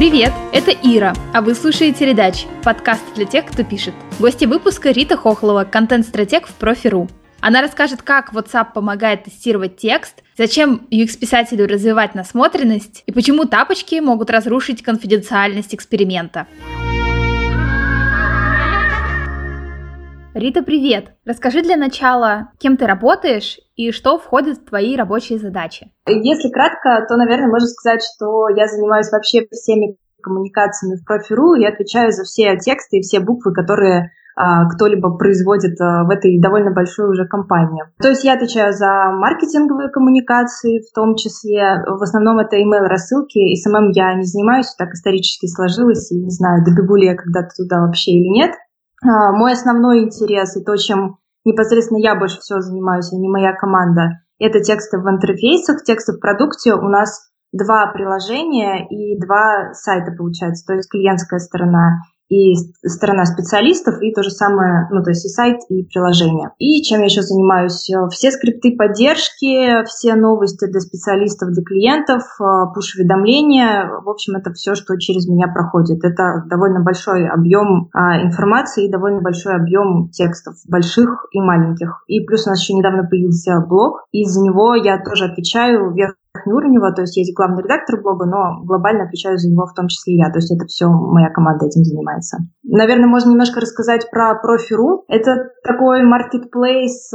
Привет, это Ира, а вы слушаете «Редач» – подкаст для тех, кто пишет. Гости выпуска Рита Хохлова, контент-стратег в Профи.ру. Она расскажет, как WhatsApp помогает тестировать текст, зачем UX-писателю развивать насмотренность и почему тапочки могут разрушить конфиденциальность эксперимента. Рита, привет! Расскажи для начала, кем ты работаешь и что входит в твои рабочие задачи. Если кратко, то, наверное, можно сказать, что я занимаюсь вообще всеми коммуникациями в профи.ру и отвечаю за все тексты и все буквы, которые а, кто-либо производит а, в этой довольно большой уже компании. То есть я отвечаю за маркетинговые коммуникации, в том числе, в основном это email рассылки, и самым я не занимаюсь, так исторически сложилось, и не знаю, добегу ли я когда-то туда вообще или нет. А, мой основной интерес и то, чем непосредственно я больше всего занимаюсь, а не моя команда, это тексты в интерфейсах, тексты в продукте. У нас два приложения и два сайта, получается, то есть клиентская сторона и сторона специалистов, и то же самое, ну, то есть и сайт, и приложение. И чем я еще занимаюсь? Все скрипты поддержки, все новости для специалистов, для клиентов, пуш-уведомления, в общем, это все, что через меня проходит. Это довольно большой объем а, информации и довольно большой объем текстов, больших и маленьких. И плюс у нас еще недавно появился блог, и за него я тоже отвечаю вверх Уровнева, то есть есть главный редактор блога, но глобально отвечаю за него в том числе я, то есть это все моя команда этим занимается. Наверное, можно немножко рассказать про Профи.ру. Это такой маркетплейс,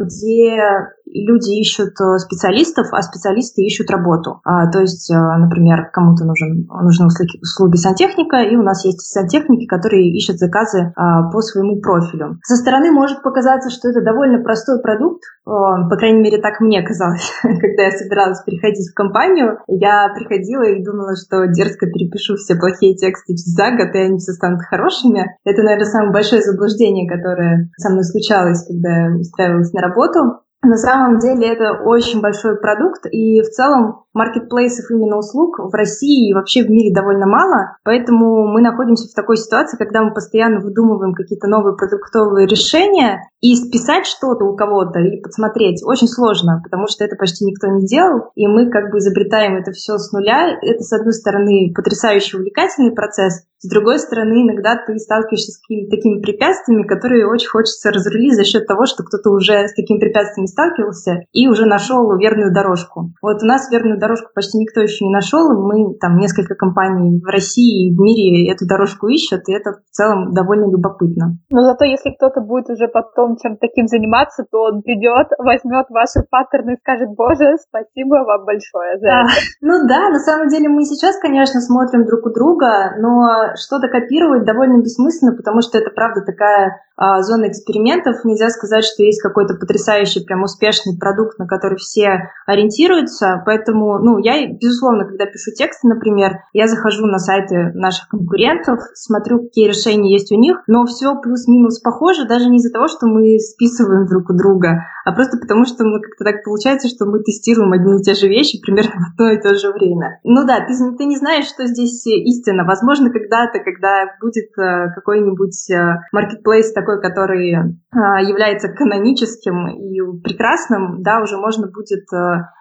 где люди ищут э, специалистов, а специалисты ищут работу. А, то есть, э, например, кому-то нужен, нужны услуги, услуги сантехника, и у нас есть сантехники, которые ищут заказы а, по своему профилю. Со стороны может показаться, что это довольно простой продукт, по крайней мере, так мне казалось, когда я собиралась приходить в компанию. Я приходила и думала, что дерзко перепишу все плохие тексты за год, и они все станут хорошими. Это, наверное, самое большое заблуждение, которое со мной случалось, когда я устраивалась на работу. На самом деле это очень большой продукт, и в целом маркетплейсов именно услуг в России и вообще в мире довольно мало, поэтому мы находимся в такой ситуации, когда мы постоянно выдумываем какие-то новые продуктовые решения, и списать что-то у кого-то или подсмотреть очень сложно, потому что это почти никто не делал, и мы как бы изобретаем это все с нуля. Это, с одной стороны, потрясающе увлекательный процесс, с другой стороны, иногда ты сталкиваешься с какими-то такими препятствиями, которые очень хочется разрулить за счет того, что кто-то уже с такими препятствиями сталкивался и уже нашел верную дорожку. Вот у нас верную дорожку почти никто еще не нашел, и мы там несколько компаний в России и в мире эту дорожку ищут, и это в целом довольно любопытно. Но зато если кто-то будет уже потом чем таким заниматься, то он придет, возьмет ваши паттерны и скажет, боже, спасибо вам большое за это. Ну да, на самом деле мы сейчас, конечно, смотрим друг у друга, но что-то копировать довольно бессмысленно, потому что это, правда, такая а, зона экспериментов. Нельзя сказать, что есть какой-то потрясающий, прям успешный продукт, на который все ориентируются. Поэтому, ну, я, безусловно, когда пишу тексты, например, я захожу на сайты наших конкурентов, смотрю, какие решения есть у них, но все плюс-минус похоже, даже не из-за того, что мы списываем друг у друга, а просто потому, что мы как-то так получается, что мы тестируем одни и те же вещи примерно в одно и то же время. Ну да, ты, ты не знаешь, что здесь истина. Возможно, когда-то, когда будет э, какой-нибудь э, marketplace такой, который а, является каноническим и прекрасным, да, уже можно будет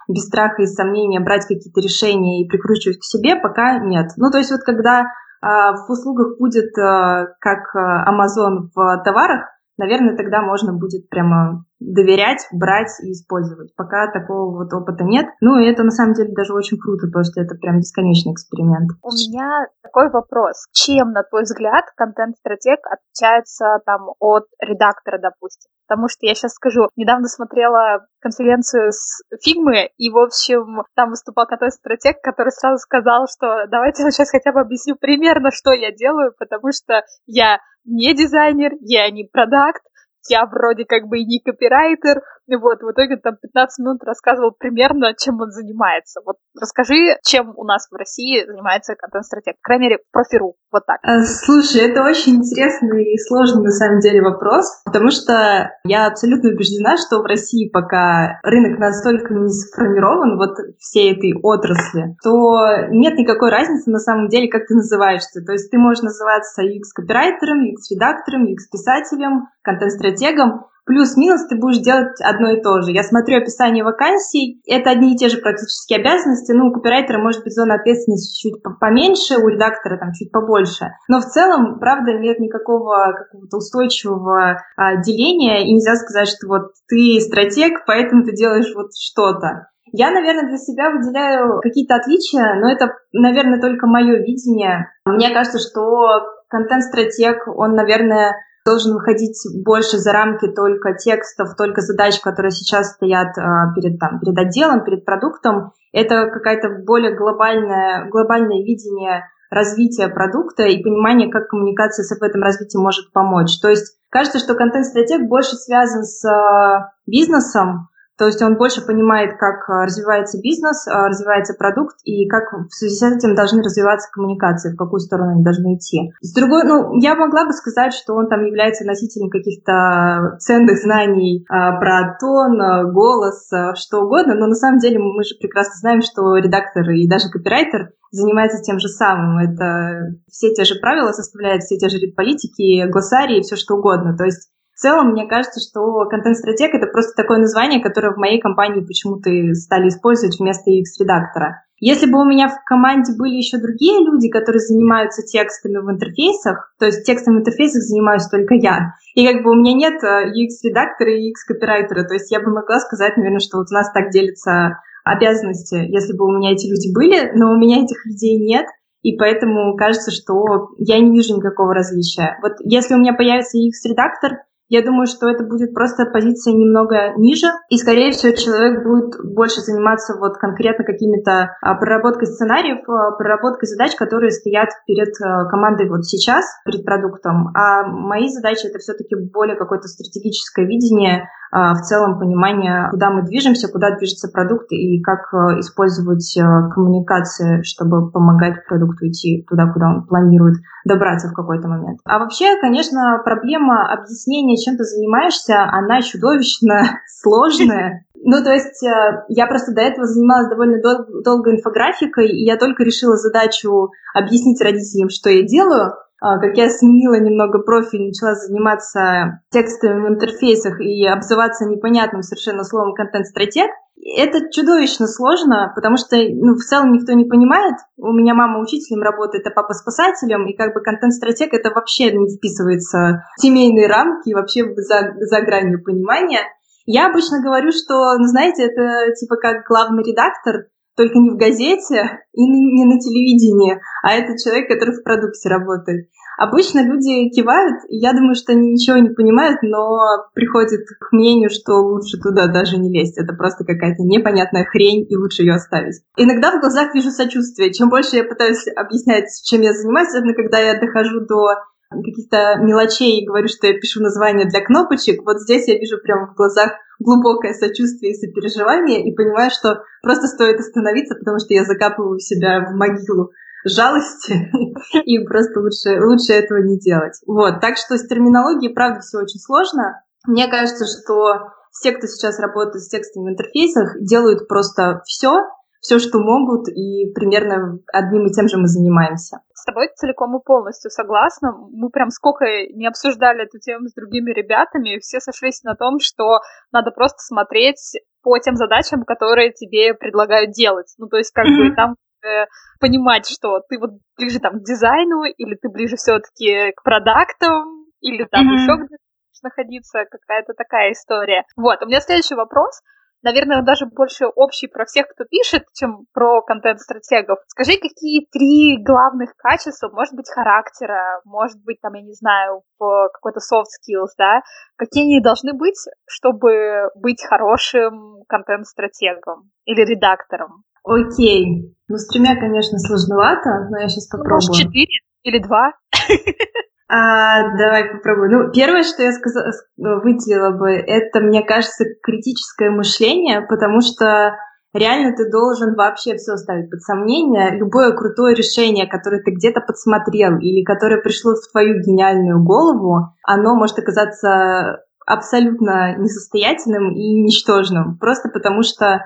без страха и сомнения брать какие-то решения и прикручивать к себе, пока нет. Ну, то есть вот когда в услугах будет как Amazon в товарах, наверное, тогда можно будет прямо доверять, брать и использовать. Пока такого вот опыта нет. Ну, и это на самом деле даже очень круто, потому что это прям бесконечный эксперимент. У меня такой вопрос. Чем, на твой взгляд, контент-стратег отличается там от редактора, допустим? Потому что я сейчас скажу, недавно смотрела конференцию с Фигмы, и, в общем, там выступал контент-стратег, который сразу сказал, что давайте я сейчас хотя бы объясню примерно, что я делаю, потому что я не дизайнер, я не продакт, я вроде как бы и не копирайтер, вот, в итоге там 15 минут рассказывал примерно, чем он занимается. Вот расскажи, чем у нас в России занимается контент-стратег, по крайней мере, профиру, вот так. Э, слушай, это очень интересный и сложный на самом деле вопрос, потому что я абсолютно убеждена, что в России пока рынок настолько не сформирован, вот всей этой отрасли, то нет никакой разницы на самом деле, как ты называешься. То есть ты можешь называться UX-копирайтером, UX-редактором, UX-писателем, контент-стратегом, плюс-минус ты будешь делать одно и то же. Я смотрю описание вакансий, это одни и те же практически обязанности. Ну, у копирайтера может быть зона ответственности чуть поменьше, у редактора там чуть побольше. Но в целом, правда, нет никакого какого-то устойчивого а, деления, и нельзя сказать, что вот ты стратег, поэтому ты делаешь вот что-то. Я, наверное, для себя выделяю какие-то отличия, но это, наверное, только мое видение. Мне кажется, что контент-стратег, он, наверное, должен выходить больше за рамки только текстов, только задач, которые сейчас стоят а, перед, там, перед отделом, перед продуктом. Это какая-то более глобальное, глобальное видение развития продукта и понимание, как коммуникация в этом развитии может помочь. То есть кажется, что контент-стратег больше связан с а, бизнесом, то есть он больше понимает, как а, развивается бизнес, а, развивается продукт и как в связи с этим должны развиваться коммуникации, в какую сторону они должны идти. С другой, ну, я могла бы сказать, что он там является носителем каких-то ценных знаний а, про тон, голос, что угодно, но на самом деле мы же прекрасно знаем, что редактор и даже копирайтер занимается тем же самым. Это все те же правила составляют, все те же политики, глоссарии, все что угодно. То есть в целом, мне кажется, что контент-стратег — это просто такое название, которое в моей компании почему-то стали использовать вместо UX-редактора. Если бы у меня в команде были еще другие люди, которые занимаются текстами в интерфейсах, то есть текстом в интерфейсах занимаюсь только я, и как бы у меня нет UX-редактора э, и UX-копирайтера, то есть я бы могла сказать, наверное, что вот у нас так делятся обязанности, если бы у меня эти люди были, но у меня этих людей нет, и поэтому кажется, что я не вижу никакого различия. Вот если у меня появится UX-редактор, я думаю, что это будет просто позиция немного ниже, и, скорее всего, человек будет больше заниматься вот конкретно какими-то а, проработкой сценариев, а, проработкой задач, которые стоят перед а, командой вот сейчас, перед продуктом. А мои задачи — это все-таки более какое-то стратегическое видение, в целом понимание, куда мы движемся, куда движется продукт и как а, использовать а, коммуникации, чтобы помогать продукту идти туда, куда он планирует добраться в какой-то момент. А вообще, конечно, проблема объяснения, чем ты занимаешься, она чудовищно сложная. Ну, то есть я просто до этого занималась довольно дол- долго инфографикой, и я только решила задачу объяснить родителям, что я делаю, а, как я сменила немного профиль, начала заниматься текстовыми в интерфейсах и обзываться непонятным совершенно словом контент-стратег, это чудовищно сложно, потому что ну, в целом никто не понимает. У меня мама учителем работает, а папа спасателем, и как бы контент-стратег это вообще не вписывается в семейные рамки, вообще за, за гранью понимания. Я обычно говорю, что, ну, знаете, это типа как главный редактор, только не в газете и не на телевидении, а это человек, который в продукте работает. Обычно люди кивают, и я думаю, что они ничего не понимают, но приходят к мнению, что лучше туда даже не лезть. Это просто какая-то непонятная хрень, и лучше ее оставить. Иногда в глазах вижу сочувствие. Чем больше я пытаюсь объяснять, чем я занимаюсь, особенно когда я дохожу до каких-то мелочей и говорю, что я пишу название для кнопочек, вот здесь я вижу прямо в глазах глубокое сочувствие и сопереживание и понимаю, что просто стоит остановиться, потому что я закапываю себя в могилу жалости, и просто лучше, лучше этого не делать. Вот, так что с терминологией, правда, все очень сложно. Мне кажется, что все, кто сейчас работает с текстами в интерфейсах, делают просто все, все, что могут, и примерно одним и тем же мы занимаемся. С тобой целиком и полностью согласна. Мы прям сколько не обсуждали эту тему с другими ребятами, все сошлись на том, что надо просто смотреть по тем задачам, которые тебе предлагают делать. Ну, то есть, как mm-hmm. бы там э, понимать, что ты вот ближе там к дизайну, или ты ближе все-таки к продуктам, или там mm-hmm. еще где-то находиться, какая-то такая история. Вот, у меня следующий вопрос наверное, даже больше общий про всех, кто пишет, чем про контент-стратегов. Скажи, какие три главных качества, может быть, характера, может быть, там, я не знаю, какой-то soft skills, да, какие они должны быть, чтобы быть хорошим контент-стратегом или редактором? Окей. Ну, с тремя, конечно, сложновато, но я сейчас попробую. Ну, может, четыре или два? А, давай попробуем. Ну, первое, что я сказала, выделила бы, это, мне кажется, критическое мышление, потому что реально ты должен вообще все ставить под сомнение. Любое крутое решение, которое ты где-то подсмотрел или которое пришло в твою гениальную голову, оно может оказаться абсолютно несостоятельным и ничтожным. Просто потому что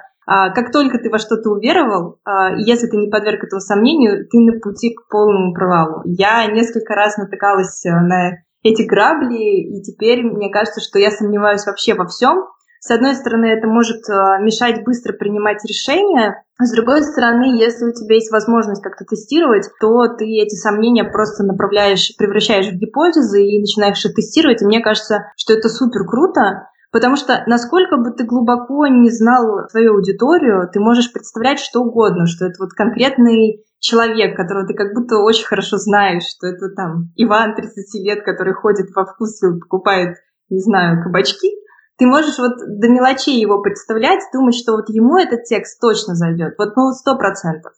как только ты во что-то уверовал, а, если ты не подверг этому сомнению, ты на пути к полному провалу. Я несколько раз натыкалась э, на эти грабли, и теперь мне кажется, что я сомневаюсь вообще во всем. С одной стороны, это может э, мешать быстро принимать решения, а с другой стороны, если у тебя есть возможность как-то тестировать, то ты эти сомнения просто направляешь, превращаешь в гипотезы и начинаешь их тестировать. И мне кажется, что это супер круто, Потому что насколько бы ты глубоко не знал свою аудиторию, ты можешь представлять что угодно, что это вот конкретный человек, которого ты как будто очень хорошо знаешь, что это там Иван 30 лет, который ходит во вкусвилл, покупает, не знаю, кабачки, ты можешь вот до мелочей его представлять, думать, что вот ему этот текст точно зайдет, вот ну сто процентов.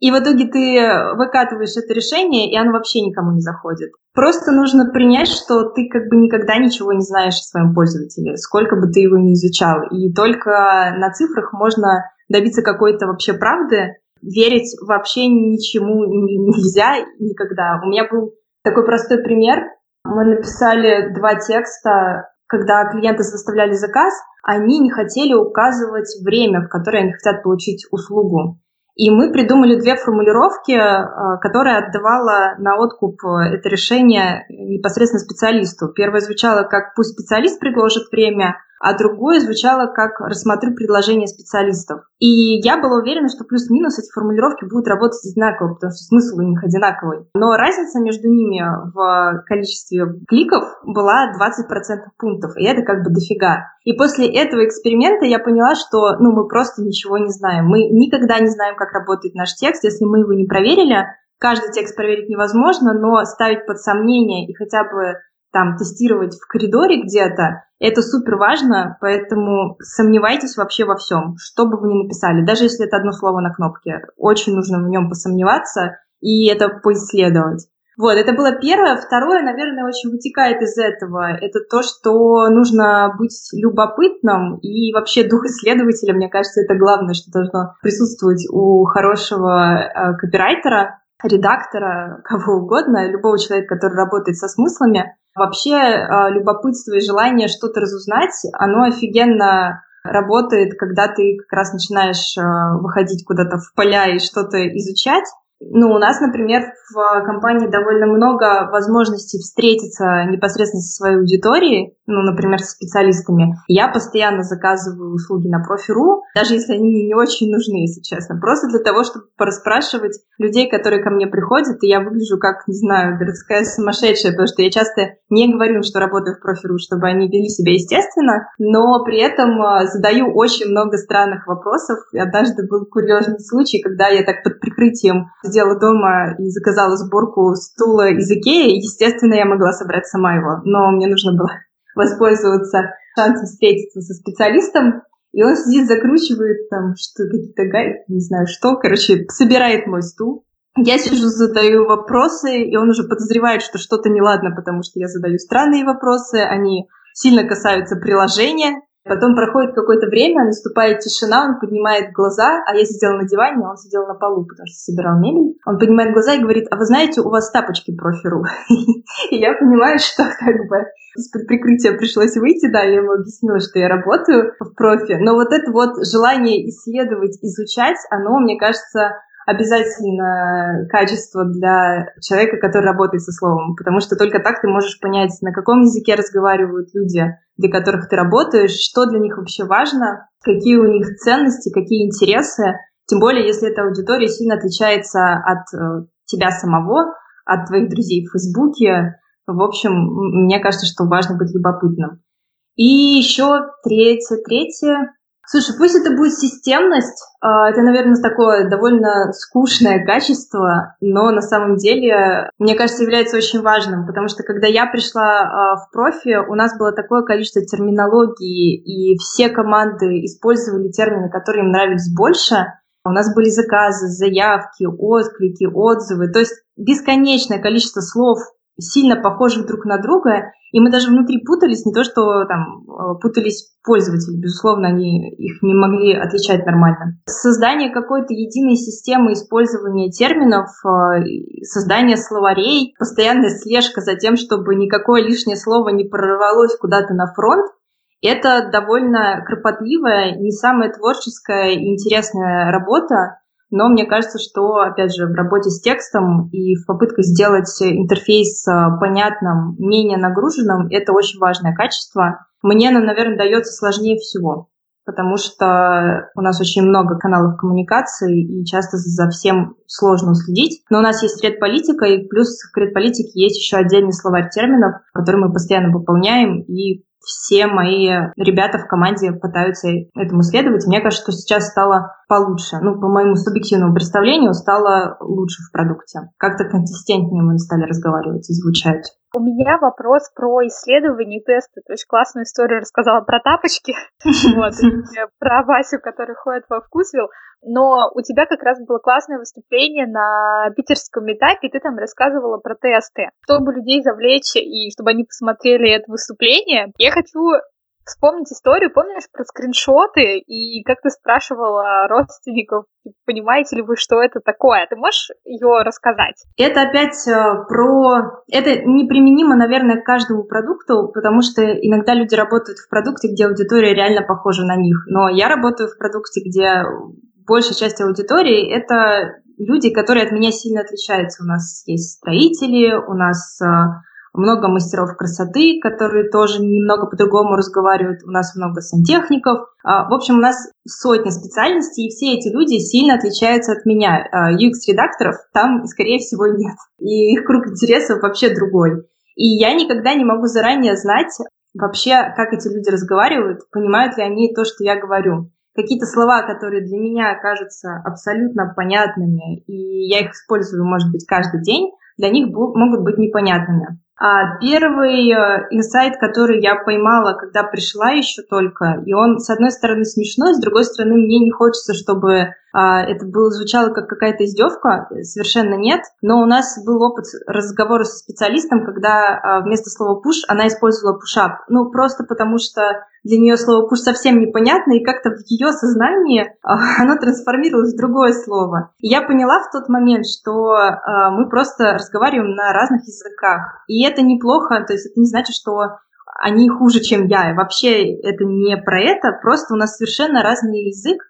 И в итоге ты выкатываешь это решение, и оно вообще никому не заходит. Просто нужно принять, что ты как бы никогда ничего не знаешь о своем пользователе, сколько бы ты его ни изучал. И только на цифрах можно добиться какой-то вообще правды. Верить вообще ничему нельзя никогда. У меня был такой простой пример. Мы написали два текста когда клиенты составляли заказ, они не хотели указывать время, в которое они хотят получить услугу. И мы придумали две формулировки, э, которые отдавала на откуп э, это решение непосредственно специалисту. Первое звучало как «пусть специалист предложит время», а другое звучало как «рассмотрю предложение специалистов». И я была уверена, что плюс-минус эти формулировки будут работать одинаково, потому что смысл у них одинаковый. Но разница между ними в количестве кликов была 20% пунктов, и это как бы дофига. И после этого эксперимента я поняла, что ну, мы просто ничего не знаем. Мы никогда не знаем, как работает наш текст, если мы его не проверили. Каждый текст проверить невозможно, но ставить под сомнение и хотя бы там тестировать в коридоре где-то, это супер важно, поэтому сомневайтесь вообще во всем, что бы вы ни написали, даже если это одно слово на кнопке. Очень нужно в нем посомневаться и это поисследовать. Вот, это было первое. Второе, наверное, очень вытекает из этого. Это то, что нужно быть любопытным и вообще дух исследователя, мне кажется, это главное, что должно присутствовать у хорошего э, копирайтера, редактора, кого угодно, любого человека, который работает со смыслами. Вообще а, любопытство и желание что-то разузнать, оно офигенно работает, когда ты как раз начинаешь а, выходить куда-то в поля и что-то изучать. Ну, у нас, например, в компании довольно много возможностей встретиться непосредственно со своей аудиторией, ну, например, с специалистами. Я постоянно заказываю услуги на профи.ру, даже если они мне не очень нужны, если честно. Просто для того, чтобы пораспрашивать людей, которые ко мне приходят, и я выгляжу как, не знаю, городская сумасшедшая, потому что я часто не говорю, что работаю в профи.ру, чтобы они вели себя естественно, но при этом а, задаю очень много странных вопросов. И однажды был курьезный случай, когда я так под прикрытием сделала дома и заказала сборку стула из Икеи. Естественно, я могла собрать сама его, но мне нужно было воспользоваться шансом встретиться со специалистом, и он сидит, закручивает там что какие-то гайки, не знаю что, короче, собирает мой стул. Я сижу, задаю вопросы, и он уже подозревает, что что-то неладно, потому что я задаю странные вопросы, они сильно касаются приложения, Потом проходит какое-то время, наступает тишина, он поднимает глаза, а я сидела на диване, а он сидел на полу, потому что собирал мебель. Он поднимает глаза и говорит, а вы знаете, у вас тапочки профиру. И я понимаю, что как бы из-под прикрытия пришлось выйти, да, я ему объяснила, что я работаю в профи. Но вот это вот желание исследовать, изучать, оно, мне кажется, обязательно качество для человека, который работает со словом, потому что только так ты можешь понять, на каком языке разговаривают люди, для которых ты работаешь, что для них вообще важно, какие у них ценности, какие интересы, тем более, если эта аудитория сильно отличается от э, тебя самого, от твоих друзей в Фейсбуке. В общем, мне кажется, что важно быть любопытным. И еще третье, третье, Слушай, пусть это будет системность, а, это, наверное, такое довольно скучное качество, но на самом деле, мне кажется, является очень важным, потому что когда я пришла а, в профи, у нас было такое количество терминологии, и все команды использовали термины, которые им нравились больше. У нас были заказы, заявки, отклики, отзывы, то есть бесконечное количество слов, сильно похожих друг на друга, и мы даже внутри путались, не то что там э, путались пользователи, безусловно, они их не могли отличать нормально. Создание какой-то единой системы использования терминов, э, создание словарей, постоянная слежка за тем, чтобы никакое лишнее слово не прорвалось куда-то на фронт, это довольно кропотливая, не самая творческая и интересная работа, но мне кажется, что, опять же, в работе с текстом и в попытках сделать интерфейс а, понятным, менее нагруженным, это очень важное качество. Мне оно, наверное, дается сложнее всего потому что у нас очень много каналов коммуникации, и часто за всем сложно уследить. Но у нас есть редполитика, и плюс к редполитике есть еще отдельный словарь терминов, который мы постоянно пополняем, и все мои ребята в команде пытаются этому следовать. Мне кажется, что сейчас стало получше. Ну, по моему субъективному представлению, стало лучше в продукте. Как-то консистентнее мы стали разговаривать и звучать. У меня вопрос про исследования и тесты. Ты очень классную историю рассказала про тапочки, вот, про Васю, который ходит во вкусвилл. Но у тебя как раз было классное выступление на питерском этапе, и ты там рассказывала про тесты. Чтобы людей завлечь и чтобы они посмотрели это выступление, я хочу вспомнить историю, помнишь, про скриншоты, и как ты спрашивала родственников, типа, понимаете ли вы, что это такое? Ты можешь ее рассказать? Это опять э, про... Это неприменимо, наверное, к каждому продукту, потому что иногда люди работают в продукте, где аудитория реально похожа на них. Но я работаю в продукте, где большая часть аудитории — это люди, которые от меня сильно отличаются. У нас есть строители, у нас э, много мастеров красоты, которые тоже немного по-другому разговаривают, у нас много сантехников. А, в общем, у нас сотни специальностей, и все эти люди сильно отличаются от меня. UX-редакторов а, там, скорее всего, нет. И их круг интересов вообще другой. И я никогда не могу заранее знать вообще, как эти люди разговаривают, понимают ли они то, что я говорю. Какие-то слова, которые для меня кажутся абсолютно понятными, и я их использую, может быть, каждый день, для них могут быть непонятными. А первый э, инсайт, который я поймала, когда пришла еще только, и он, с одной стороны, смешной, с другой стороны, мне не хочется, чтобы это было, звучало как какая-то издевка, совершенно нет. Но у нас был опыт разговора со специалистом, когда а, вместо слова push она использовала push-up. Ну, просто потому что для нее слово push совсем непонятно, и как-то в ее сознании а, оно трансформировалось в другое слово. И я поняла в тот момент, что а, мы просто разговариваем на разных языках. И это неплохо, то есть это не значит, что они хуже, чем я. Вообще это не про это, просто у нас совершенно разный язык,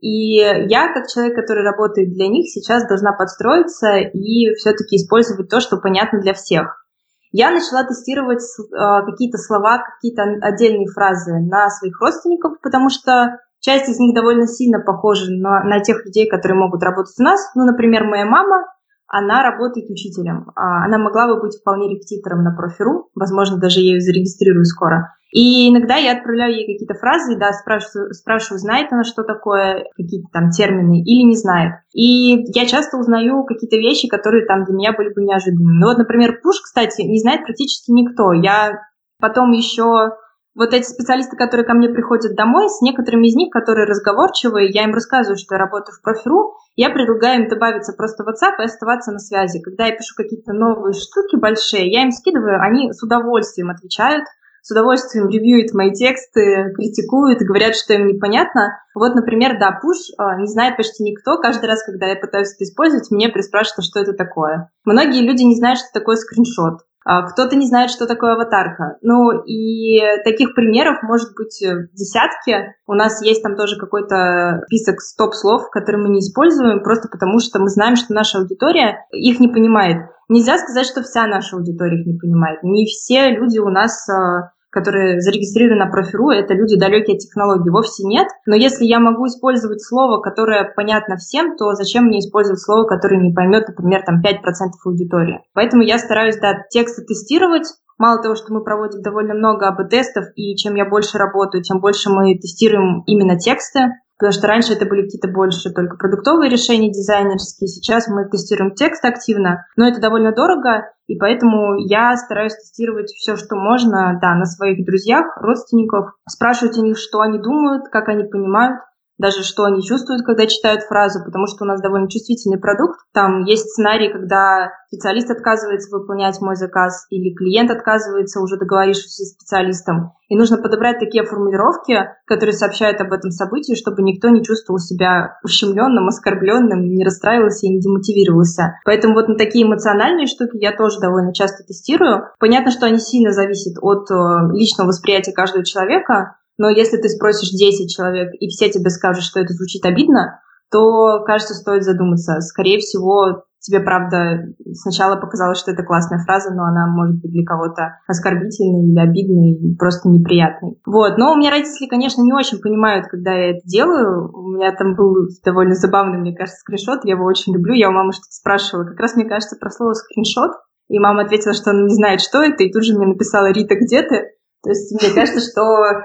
и я, как человек, который работает для них, сейчас должна подстроиться и все-таки использовать то, что понятно для всех. Я начала тестировать э, какие-то слова, какие-то отдельные фразы на своих родственников, потому что часть из них довольно сильно похожа на, на тех людей, которые могут работать у нас. Ну, например, моя мама, она работает учителем. А, она могла бы быть вполне репетитором на профиру, возможно, даже я ее зарегистрирую скоро. И иногда я отправляю ей какие-то фразы, да, спрашиваю, спрашиваю, знает она, что такое, какие-то там термины, или не знает. И я часто узнаю какие-то вещи, которые там для меня были бы неожиданными. Ну вот, например, пуш, кстати, не знает практически никто. Я потом еще вот эти специалисты, которые ко мне приходят домой, с некоторыми из них, которые разговорчивые, я им рассказываю, что я работаю в профиру, я предлагаю им добавиться просто в WhatsApp и оставаться на связи. Когда я пишу какие-то новые штуки большие, я им скидываю, они с удовольствием отвечают, с удовольствием ревьюют мои тексты, критикуют, говорят, что им непонятно. Вот, например, да, пуш а, не знает почти никто. Каждый раз, когда я пытаюсь это использовать, мне приспрашивают, что это такое. Многие люди не знают, что такое скриншот. А, кто-то не знает, что такое аватарка. Ну и таких примеров может быть э, десятки. У нас есть там тоже какой-то список стоп-слов, которые мы не используем, просто потому что мы знаем, что наша аудитория их не понимает. Нельзя сказать, что вся наша аудитория их не понимает. Не все люди у нас а, которые зарегистрированы на профиру, это люди далекие от технологий, вовсе нет. Но если я могу использовать слово, которое понятно всем, то зачем мне использовать слово, которое не поймет, например, там 5% аудитории. Поэтому я стараюсь, да, тексты тестировать, Мало того, что мы проводим довольно много АБ-тестов, и чем я больше работаю, тем больше мы тестируем именно тексты, Потому что раньше это были какие-то больше только продуктовые решения дизайнерские, сейчас мы тестируем текст активно, но это довольно дорого, и поэтому я стараюсь тестировать все, что можно, да, на своих друзьях, родственников, спрашивать у них, что они думают, как они понимают, даже что они чувствуют, когда читают фразу, потому что у нас довольно чувствительный продукт. Там есть сценарий, когда специалист отказывается выполнять мой заказ или клиент отказывается, уже договорившись с специалистом. И нужно подобрать такие формулировки, которые сообщают об этом событии, чтобы никто не чувствовал себя ущемленным, оскорбленным, не расстраивался и не демотивировался. Поэтому вот на такие эмоциональные штуки я тоже довольно часто тестирую. Понятно, что они сильно зависят от э, личного восприятия каждого человека, но если ты спросишь 10 человек, и все тебе скажут, что это звучит обидно, то, кажется, стоит задуматься. Скорее всего, тебе, правда, сначала показалось, что это классная фраза, но она может быть для кого-то оскорбительной или обидной, или просто неприятной. Вот. Но у меня родители, конечно, не очень понимают, когда я это делаю. У меня там был довольно забавный, мне кажется, скриншот. Я его очень люблю. Я у мамы что-то спрашивала. Как раз, мне кажется, про слово скриншот. И мама ответила, что она не знает, что это, и тут же мне написала «Рита, где ты?». То есть мне кажется, что э,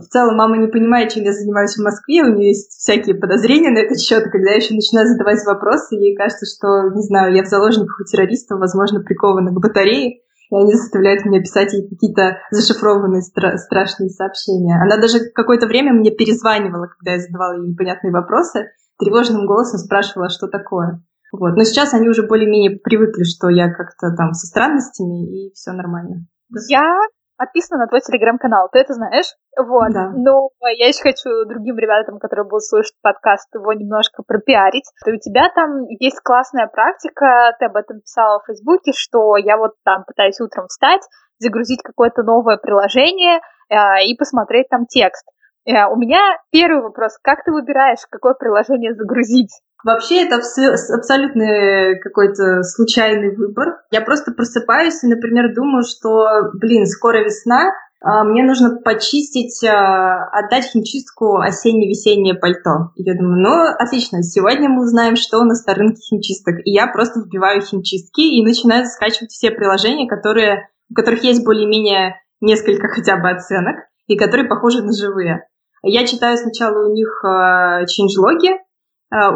в целом мама не понимает, чем я занимаюсь в Москве, у нее есть всякие подозрения на этот счет, когда я еще начинаю задавать вопросы, ей кажется, что, не знаю, я в заложниках у террористов, возможно, прикована к батарее, и они заставляют меня писать ей какие-то зашифрованные стра- страшные сообщения. Она даже какое-то время мне перезванивала, когда я задавала ей непонятные вопросы, тревожным голосом спрашивала, что такое. Вот. Но сейчас они уже более-менее привыкли, что я как-то там со странностями, и все нормально. Я подписана на твой телеграм-канал, ты это знаешь? Вот. Да. Но я еще хочу другим ребятам, которые будут слушать подкаст, его немножко пропиарить. У тебя там есть классная практика, ты об этом писала в Фейсбуке, что я вот там пытаюсь утром встать, загрузить какое-то новое приложение э, и посмотреть там текст. Э, у меня первый вопрос. Как ты выбираешь, какое приложение загрузить? Вообще это абсолютно какой-то случайный выбор. Я просто просыпаюсь и, например, думаю, что, блин, скоро весна, а, мне нужно почистить, а, отдать химчистку осенне-весеннее пальто. Я думаю, ну, отлично, сегодня мы узнаем, что у нас на рынке химчисток. И я просто вбиваю химчистки и начинаю скачивать все приложения, которые, у которых есть более-менее несколько хотя бы оценок и которые похожи на живые. Я читаю сначала у них э, а,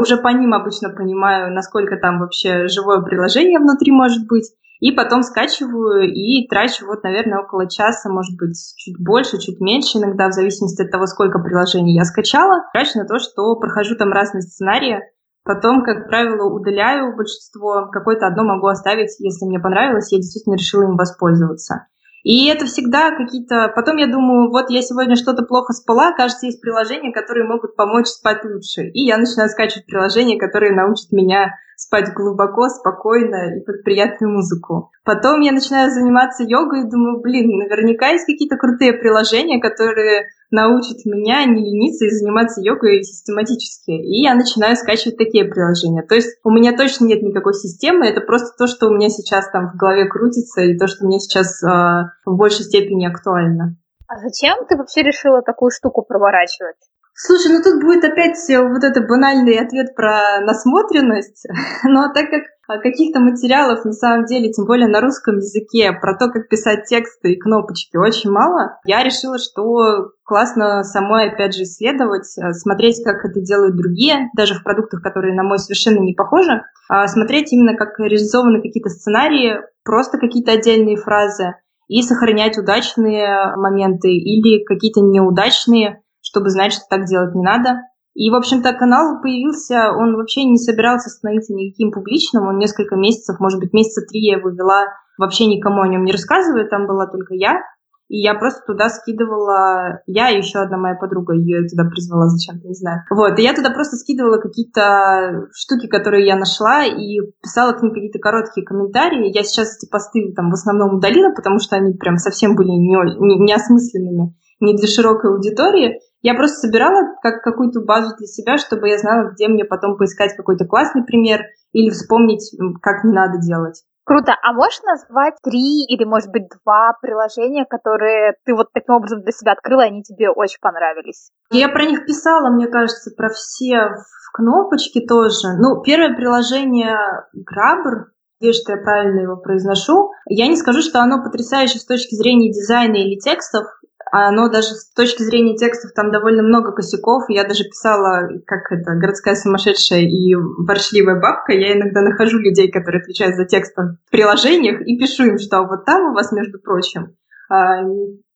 уже по ним обычно понимаю, насколько там вообще живое приложение внутри может быть. И потом скачиваю и трачу вот, наверное, около часа, может быть, чуть больше, чуть меньше иногда, в зависимости от того, сколько приложений я скачала. Трачу на то, что прохожу там разные сценарии. Потом, как правило, удаляю большинство. Какое-то одно могу оставить, если мне понравилось, я действительно решила им воспользоваться. И это всегда какие-то... Потом я думаю, вот я сегодня что-то плохо спала, кажется, есть приложения, которые могут помочь спать лучше. И я начинаю скачивать приложения, которые научат меня спать глубоко, спокойно и под приятную музыку. Потом я начинаю заниматься йогой и думаю, блин, наверняка есть какие-то крутые приложения, которые научат меня не лениться и заниматься йогой систематически. И я начинаю скачивать такие приложения. То есть у меня точно нет никакой системы, это просто то, что у меня сейчас там в голове крутится, и то, что мне сейчас э, в большей степени актуально. А зачем ты вообще решила такую штуку проворачивать? Слушай, ну тут будет опять вот этот банальный ответ про насмотренность, но так как каких-то материалов на самом деле, тем более на русском языке, про то, как писать тексты и кнопочки очень мало, я решила, что классно самой, опять же, исследовать, э, смотреть, как это делают другие, даже в продуктах, которые, на мой, совершенно не похожи, а смотреть именно, как реализованы какие-то сценарии, просто какие-то отдельные фразы, и сохранять удачные моменты или какие-то неудачные, чтобы знать, что так делать не надо. И, в общем-то, канал появился, он вообще не собирался становиться никаким публичным, он несколько месяцев, может быть, месяца три я его вела, вообще никому о нем не рассказывая, там была только я, и я просто туда скидывала, я и еще одна моя подруга, ее туда призвала зачем-то, не знаю. Вот, и я туда просто скидывала какие-то штуки, которые я нашла, и писала к ним какие-то короткие комментарии. Я сейчас эти посты там в основном удалила, потому что они прям совсем были не, не, неосмысленными, не для широкой аудитории. Я просто собирала как какую-то базу для себя, чтобы я знала, где мне потом поискать какой-то классный пример или вспомнить, как не надо делать. Круто. А можешь назвать три или, может быть, два приложения, которые ты вот таким образом для себя открыла, и они тебе очень понравились? Я про них писала, мне кажется, про все в кнопочке тоже. Ну, первое приложение Grabber, надеюсь, что я правильно его произношу. Я не скажу, что оно потрясающе с точки зрения дизайна или текстов, оно даже с точки зрения текстов там довольно много косяков. Я даже писала, как это, городская сумасшедшая и ворчливая бабка. Я иногда нахожу людей, которые отвечают за текст в приложениях, и пишу им, что вот там у вас, между прочим, а,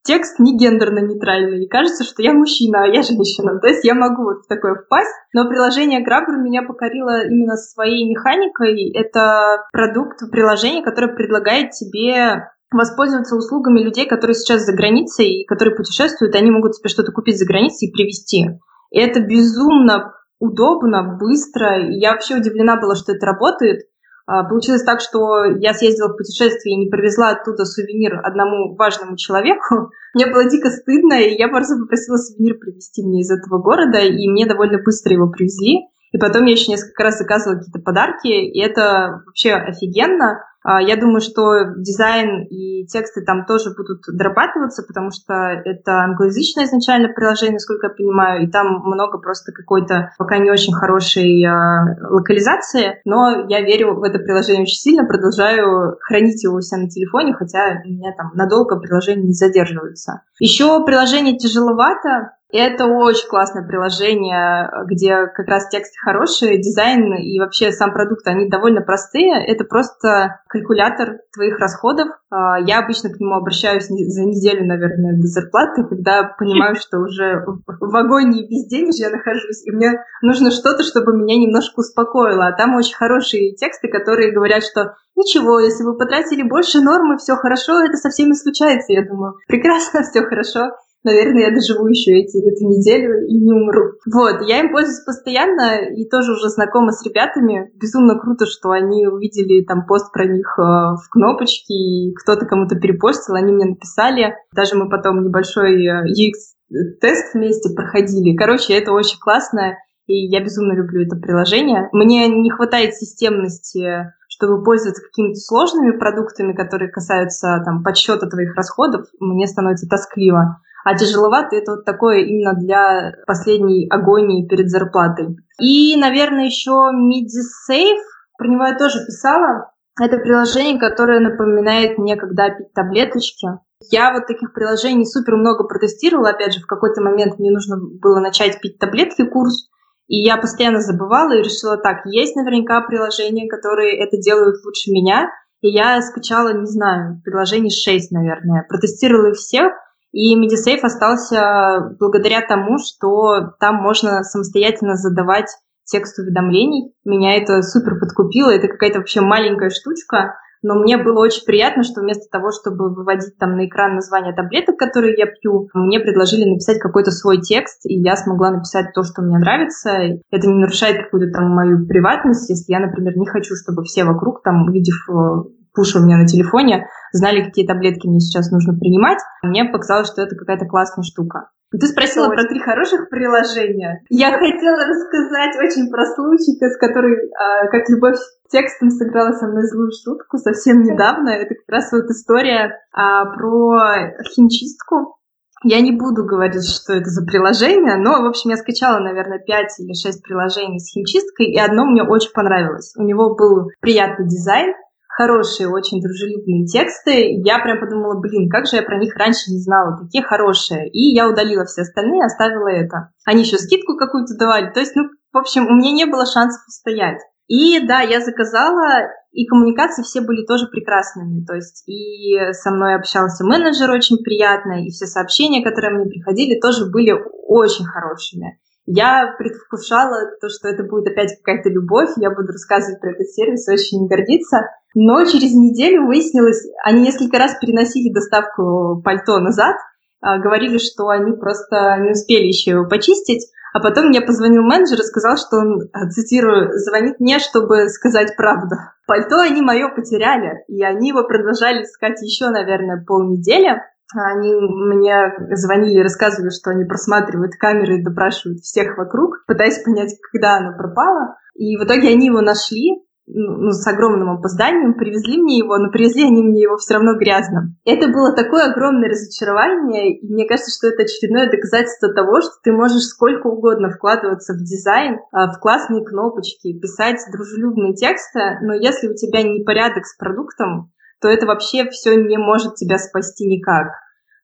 текст не гендерно-нейтральный. И кажется, что я мужчина, а я женщина. То есть я могу вот в такое впасть. Но приложение Grabber меня покорило именно своей механикой. Это продукт приложения, которое предлагает тебе воспользоваться услугами людей, которые сейчас за границей и которые путешествуют, они могут себе что-то купить за границей и привезти. И это безумно удобно, быстро. И я вообще удивлена была, что это работает. А, получилось так, что я съездила в путешествие и не привезла оттуда сувенир одному важному человеку. Мне было дико стыдно, и я просто попросила сувенир привезти мне из этого города, и мне довольно быстро его привезли. И потом я еще несколько раз заказывала какие-то подарки, и это вообще офигенно. А, я думаю, что дизайн и тексты там тоже будут дорабатываться, потому что это англоязычное изначально приложение, насколько я понимаю, и там много просто какой-то пока не очень хорошей э, локализации, но я верю в это приложение очень сильно, продолжаю хранить его у себя на телефоне, хотя у меня там надолго приложение не задерживается. Еще приложение тяжеловато, это очень классное приложение, где как раз тексты хорошие, дизайн и вообще сам продукт, они довольно простые. Это просто калькулятор твоих расходов. А, я обычно к нему обращаюсь за неделю, наверное, до зарплаты, когда понимаю, что уже в агонии безденежья нахожусь, и мне нужно что-то, чтобы меня немножко успокоило. А там очень хорошие тексты, которые говорят, что ничего, если вы потратили больше нормы, все хорошо, это со всеми случается. Я думаю, прекрасно, все хорошо наверное, я доживу еще эти, эту неделю и не умру. Вот, я им пользуюсь постоянно и тоже уже знакома с ребятами. Безумно круто, что они увидели там пост про них э, в кнопочке, и кто-то кому-то перепостил, они мне написали. Даже мы потом небольшой э, UX-тест вместе проходили. Короче, это очень классно, и я безумно люблю это приложение. Мне не хватает системности чтобы пользоваться какими-то сложными продуктами, которые касаются там, подсчета твоих расходов, мне становится тоскливо. А тяжеловато это вот такое именно для последней агонии перед зарплатой. И, наверное, еще MidiSafe, про него я тоже писала. Это приложение, которое напоминает мне, когда пить таблеточки. Я вот таких приложений супер много протестировала. Опять же, в какой-то момент мне нужно было начать пить таблетки курс. И я постоянно забывала и решила так, есть наверняка приложения, которые это делают лучше меня. И я скачала, не знаю, приложений 6, наверное. Протестировала их всех. И MediSafe остался благодаря тому, что там можно самостоятельно задавать текст уведомлений. Меня это супер подкупило. Это какая-то вообще маленькая штучка, но мне было очень приятно, что вместо того, чтобы выводить там на экран название таблеток, которые я пью, мне предложили написать какой-то свой текст, и я смогла написать то, что мне нравится. Это не нарушает какую-то там мою приватность, если я, например, не хочу, чтобы все вокруг, там, увидев э, пуш у меня на телефоне, знали, какие таблетки мне сейчас нужно принимать. Мне показалось, что это какая-то классная штука. Ты спросила про три хороших приложения. Я хотела рассказать очень про случай, с которой, а, как любовь текстом сыграла со мной злую шутку совсем недавно. Это как раз вот история а, про химчистку. Я не буду говорить, что это за приложение, но, в общем, я скачала, наверное, 5 или 6 приложений с химчисткой, и одно мне очень понравилось. У него был приятный дизайн, хорошие, очень дружелюбные тексты. Я прям подумала, блин, как же я про них раньше не знала, такие хорошие. И я удалила все остальные, оставила это. Они еще скидку какую-то давали. То есть, ну, в общем, у меня не было шансов устоять. И да, я заказала, и коммуникации все были тоже прекрасными. То есть и со мной общался менеджер очень приятно, и все сообщения, которые мне приходили, тоже были очень хорошими. Я предвкушала то, что это будет опять какая-то любовь, я буду рассказывать про этот сервис, очень гордиться. Но через неделю выяснилось, они несколько раз переносили доставку пальто назад, а, говорили, что они просто не успели еще его почистить, а потом мне позвонил менеджер и сказал, что он, а, цитирую, звонит мне, чтобы сказать правду. Пальто они мое потеряли, и они его продолжали искать еще, наверное, полнедели. Они мне звонили и рассказывали, что они просматривают камеры и допрашивают всех вокруг, пытаясь понять, когда оно пропало. И в итоге они его нашли, ну, с огромным опозданием, привезли мне его, но привезли они мне его все равно грязным. Это было такое огромное разочарование, и мне кажется, что это очередное доказательство того, что ты можешь сколько угодно вкладываться в дизайн, а, в классные кнопочки, писать дружелюбные тексты, но если у тебя не порядок с продуктом, то это вообще все не может тебя спасти никак.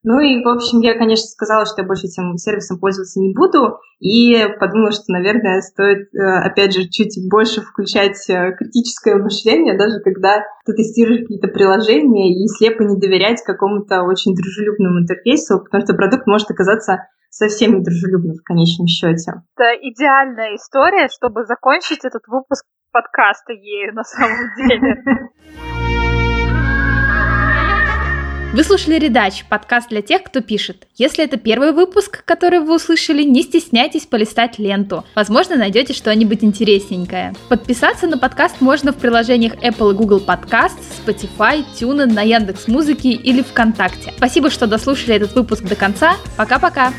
Ну и, в общем, я, конечно, сказала, что я больше этим сервисом пользоваться не буду, и подумала, что, наверное, стоит, э, опять же, чуть больше включать э, критическое мышление, даже когда ты тестируешь какие-то приложения, и слепо не доверять какому-то очень дружелюбному интерфейсу, потому что продукт может оказаться совсем недружелюбным в конечном счете. Это идеальная история, чтобы закончить этот выпуск подкаста ею на самом деле. Вы слушали «Редач» — подкаст для тех, кто пишет. Если это первый выпуск, который вы услышали, не стесняйтесь полистать ленту. Возможно, найдете что-нибудь интересненькое. Подписаться на подкаст можно в приложениях Apple и Google Podcast, Spotify, TuneIn, на Яндекс.Музыке или ВКонтакте. Спасибо, что дослушали этот выпуск до конца. Пока-пока!